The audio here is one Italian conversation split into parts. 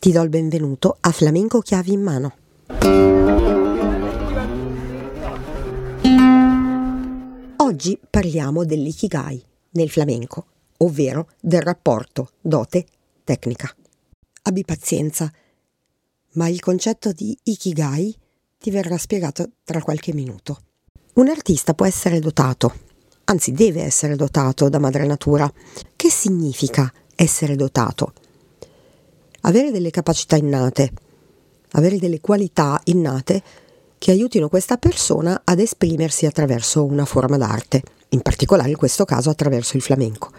Ti do il benvenuto a Flamenco Chiavi in mano. Oggi parliamo dell'ikigai nel flamenco, ovvero del rapporto dote-tecnica. Abbi pazienza, ma il concetto di ikigai ti verrà spiegato tra qualche minuto. Un artista può essere dotato, anzi deve essere dotato da madre natura. Che significa essere dotato? Avere delle capacità innate, avere delle qualità innate che aiutino questa persona ad esprimersi attraverso una forma d'arte, in particolare in questo caso attraverso il flamenco.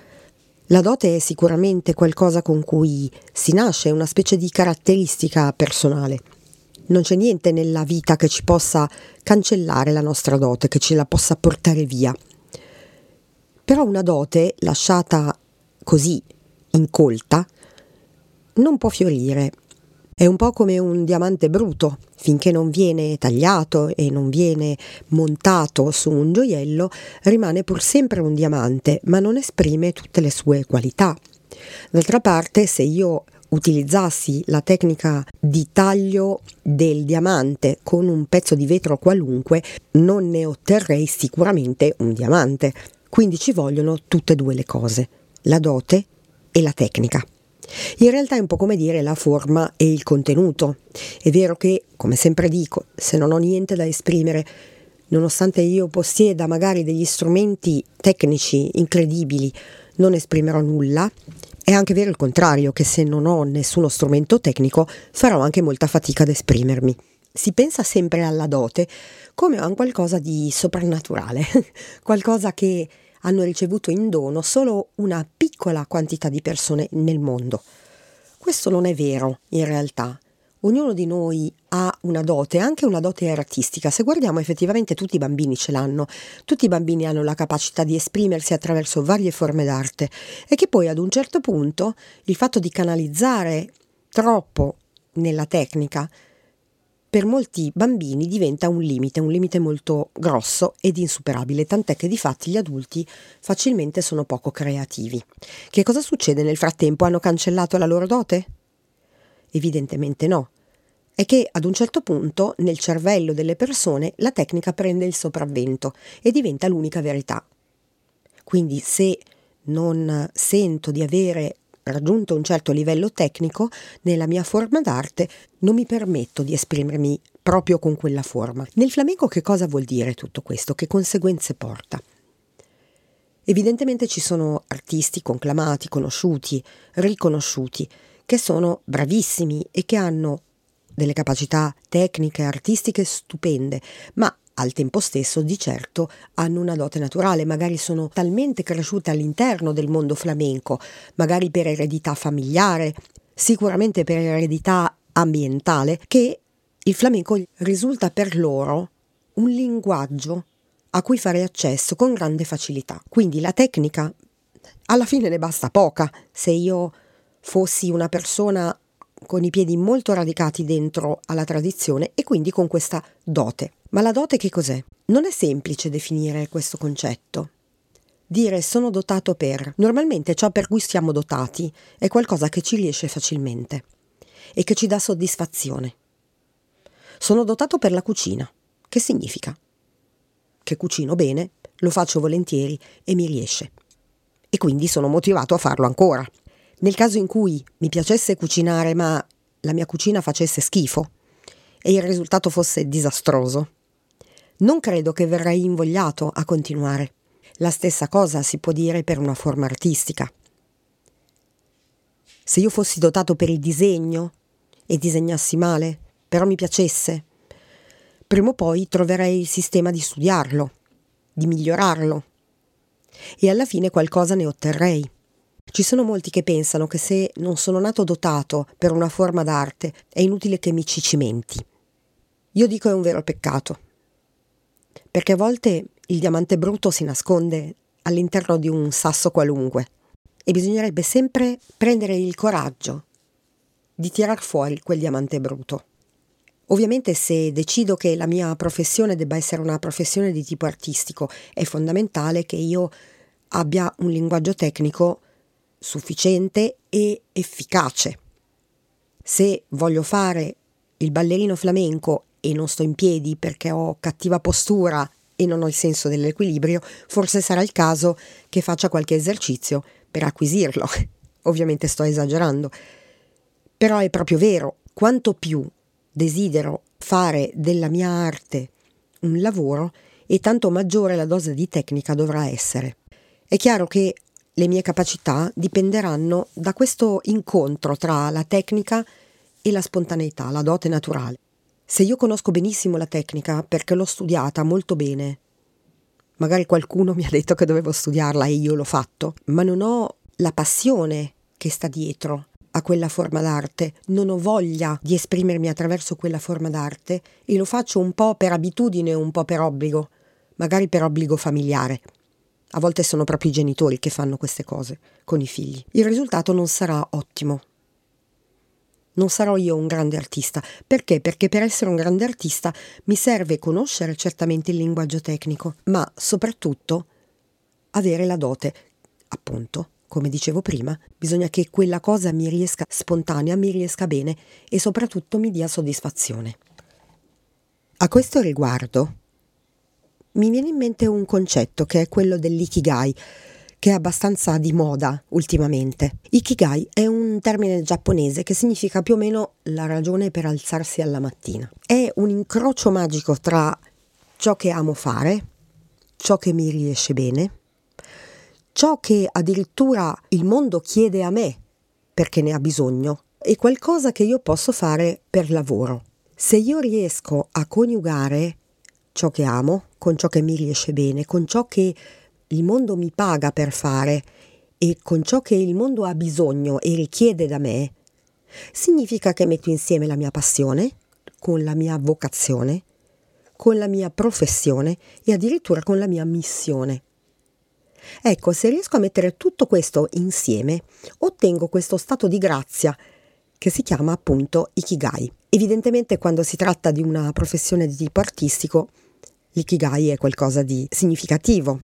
La dote è sicuramente qualcosa con cui si nasce, una specie di caratteristica personale. Non c'è niente nella vita che ci possa cancellare la nostra dote, che ce la possa portare via. Però una dote lasciata così, incolta, non può fiorire. È un po' come un diamante bruto, finché non viene tagliato e non viene montato su un gioiello, rimane pur sempre un diamante, ma non esprime tutte le sue qualità. D'altra parte, se io utilizzassi la tecnica di taglio del diamante con un pezzo di vetro qualunque, non ne otterrei sicuramente un diamante. Quindi ci vogliono tutte e due le cose, la dote e la tecnica. In realtà è un po' come dire la forma e il contenuto. È vero che, come sempre dico, se non ho niente da esprimere, nonostante io possieda magari degli strumenti tecnici incredibili, non esprimerò nulla. È anche vero il contrario, che se non ho nessuno strumento tecnico, farò anche molta fatica ad esprimermi. Si pensa sempre alla dote come a un qualcosa di soprannaturale, qualcosa che hanno ricevuto in dono solo una piccola quantità di persone nel mondo. Questo non è vero, in realtà. Ognuno di noi ha una dote, anche una dote artistica. Se guardiamo effettivamente tutti i bambini ce l'hanno, tutti i bambini hanno la capacità di esprimersi attraverso varie forme d'arte e che poi ad un certo punto il fatto di canalizzare troppo nella tecnica per molti bambini diventa un limite, un limite molto grosso ed insuperabile, tant'è che di fatti gli adulti facilmente sono poco creativi. Che cosa succede nel frattempo? Hanno cancellato la loro dote? Evidentemente no. È che ad un certo punto nel cervello delle persone la tecnica prende il sopravvento e diventa l'unica verità. Quindi se non sento di avere raggiunto un certo livello tecnico, nella mia forma d'arte non mi permetto di esprimermi proprio con quella forma. Nel flamenco che cosa vuol dire tutto questo? Che conseguenze porta? Evidentemente ci sono artisti conclamati, conosciuti, riconosciuti, che sono bravissimi e che hanno delle capacità tecniche, artistiche stupende, ma al tempo stesso di certo hanno una dote naturale, magari sono talmente cresciute all'interno del mondo flamenco, magari per eredità familiare, sicuramente per eredità ambientale, che il flamenco risulta per loro un linguaggio a cui fare accesso con grande facilità. Quindi la tecnica alla fine ne basta poca se io fossi una persona con i piedi molto radicati dentro alla tradizione e quindi con questa dote. Ma la dote che cos'è? Non è semplice definire questo concetto. Dire sono dotato per. Normalmente ciò per cui siamo dotati è qualcosa che ci riesce facilmente e che ci dà soddisfazione. Sono dotato per la cucina. Che significa? Che cucino bene, lo faccio volentieri e mi riesce. E quindi sono motivato a farlo ancora. Nel caso in cui mi piacesse cucinare ma la mia cucina facesse schifo e il risultato fosse disastroso. Non credo che verrei invogliato a continuare. La stessa cosa si può dire per una forma artistica. Se io fossi dotato per il disegno e disegnassi male, però mi piacesse, prima o poi troverei il sistema di studiarlo, di migliorarlo e alla fine qualcosa ne otterrei. Ci sono molti che pensano che se non sono nato dotato per una forma d'arte è inutile che mi ci cimenti. Io dico è un vero peccato, perché a volte il diamante brutto si nasconde all'interno di un sasso qualunque e bisognerebbe sempre prendere il coraggio di tirar fuori quel diamante brutto. Ovviamente se decido che la mia professione debba essere una professione di tipo artistico, è fondamentale che io abbia un linguaggio tecnico sufficiente e efficace. Se voglio fare il ballerino flamenco e non sto in piedi perché ho cattiva postura e non ho il senso dell'equilibrio, forse sarà il caso che faccia qualche esercizio per acquisirlo. Ovviamente sto esagerando. Però è proprio vero, quanto più desidero fare della mia arte un lavoro, e tanto maggiore la dose di tecnica dovrà essere. È chiaro che le mie capacità dipenderanno da questo incontro tra la tecnica e la spontaneità, la dote naturale. Se io conosco benissimo la tecnica perché l'ho studiata molto bene, magari qualcuno mi ha detto che dovevo studiarla e io l'ho fatto, ma non ho la passione che sta dietro a quella forma d'arte, non ho voglia di esprimermi attraverso quella forma d'arte e lo faccio un po' per abitudine, un po' per obbligo, magari per obbligo familiare. A volte sono proprio i genitori che fanno queste cose con i figli. Il risultato non sarà ottimo. Non sarò io un grande artista. Perché? Perché per essere un grande artista mi serve conoscere certamente il linguaggio tecnico, ma soprattutto avere la dote. Appunto, come dicevo prima, bisogna che quella cosa mi riesca spontanea, mi riesca bene e soprattutto mi dia soddisfazione. A questo riguardo, mi viene in mente un concetto che è quello dell'ikigai, che è abbastanza di moda ultimamente. Ikigai è un termine giapponese che significa più o meno la ragione per alzarsi alla mattina. È un incrocio magico tra ciò che amo fare, ciò che mi riesce bene, ciò che addirittura il mondo chiede a me perché ne ha bisogno e qualcosa che io posso fare per lavoro. Se io riesco a coniugare ciò che amo, con ciò che mi riesce bene, con ciò che il mondo mi paga per fare e con ciò che il mondo ha bisogno e richiede da me, significa che metto insieme la mia passione con la mia vocazione, con la mia professione e addirittura con la mia missione. Ecco, se riesco a mettere tutto questo insieme, ottengo questo stato di grazia che si chiama appunto Ikigai. Evidentemente quando si tratta di una professione di tipo artistico, l'ikigai è qualcosa di significativo.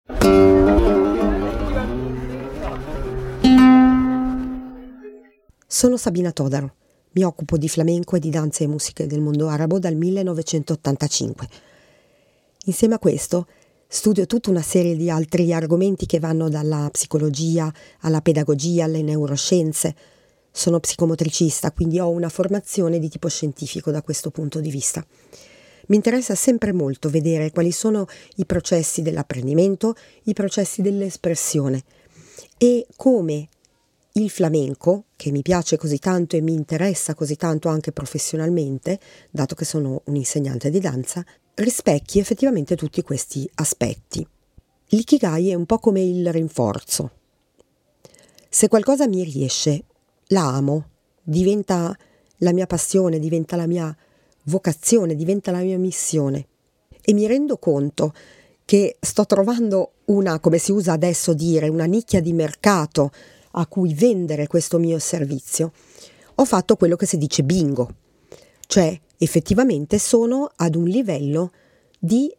Sono Sabina Todaro. Mi occupo di flamenco e di danze e musiche del mondo arabo dal 1985. Insieme a questo studio tutta una serie di altri argomenti che vanno dalla psicologia alla pedagogia alle neuroscienze. Sono psicomotricista, quindi ho una formazione di tipo scientifico da questo punto di vista. Mi interessa sempre molto vedere quali sono i processi dell'apprendimento, i processi dell'espressione e come il flamenco, che mi piace così tanto e mi interessa così tanto anche professionalmente, dato che sono un insegnante di danza, rispecchi effettivamente tutti questi aspetti. L'ikigai è un po' come il rinforzo. Se qualcosa mi riesce, la amo, diventa la mia passione, diventa la mia vocazione, diventa la mia missione. E mi rendo conto che sto trovando una, come si usa adesso dire, una nicchia di mercato a cui vendere questo mio servizio. Ho fatto quello che si dice bingo, cioè effettivamente sono ad un livello di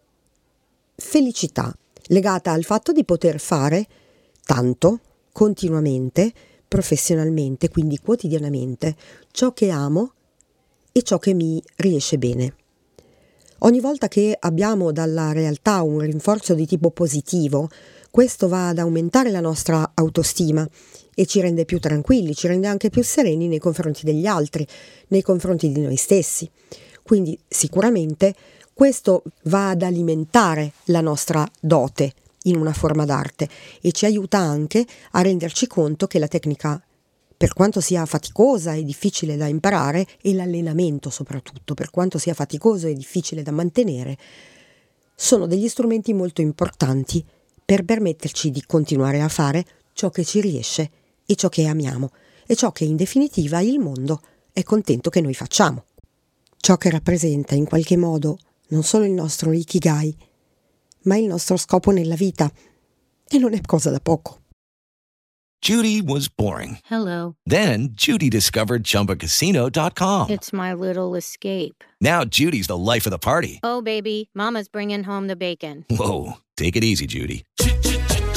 felicità legata al fatto di poter fare tanto, continuamente, professionalmente, quindi quotidianamente, ciò che amo e ciò che mi riesce bene. Ogni volta che abbiamo dalla realtà un rinforzo di tipo positivo, questo va ad aumentare la nostra autostima e ci rende più tranquilli, ci rende anche più sereni nei confronti degli altri, nei confronti di noi stessi. Quindi sicuramente questo va ad alimentare la nostra dote in una forma d'arte e ci aiuta anche a renderci conto che la tecnica per quanto sia faticosa e difficile da imparare, e l'allenamento soprattutto, per quanto sia faticoso e difficile da mantenere, sono degli strumenti molto importanti per permetterci di continuare a fare ciò che ci riesce e ciò che amiamo e ciò che in definitiva il mondo è contento che noi facciamo. Ciò che rappresenta in qualche modo non solo il nostro ikigai, ma il nostro scopo nella vita. E non è cosa da poco. Judy was boring. Hello. Then Judy discovered ChumbaCasino.com. It's my little escape. Now Judy's the life of the party. Oh, baby, Mama's bringing home the bacon. Whoa, take it easy, Judy.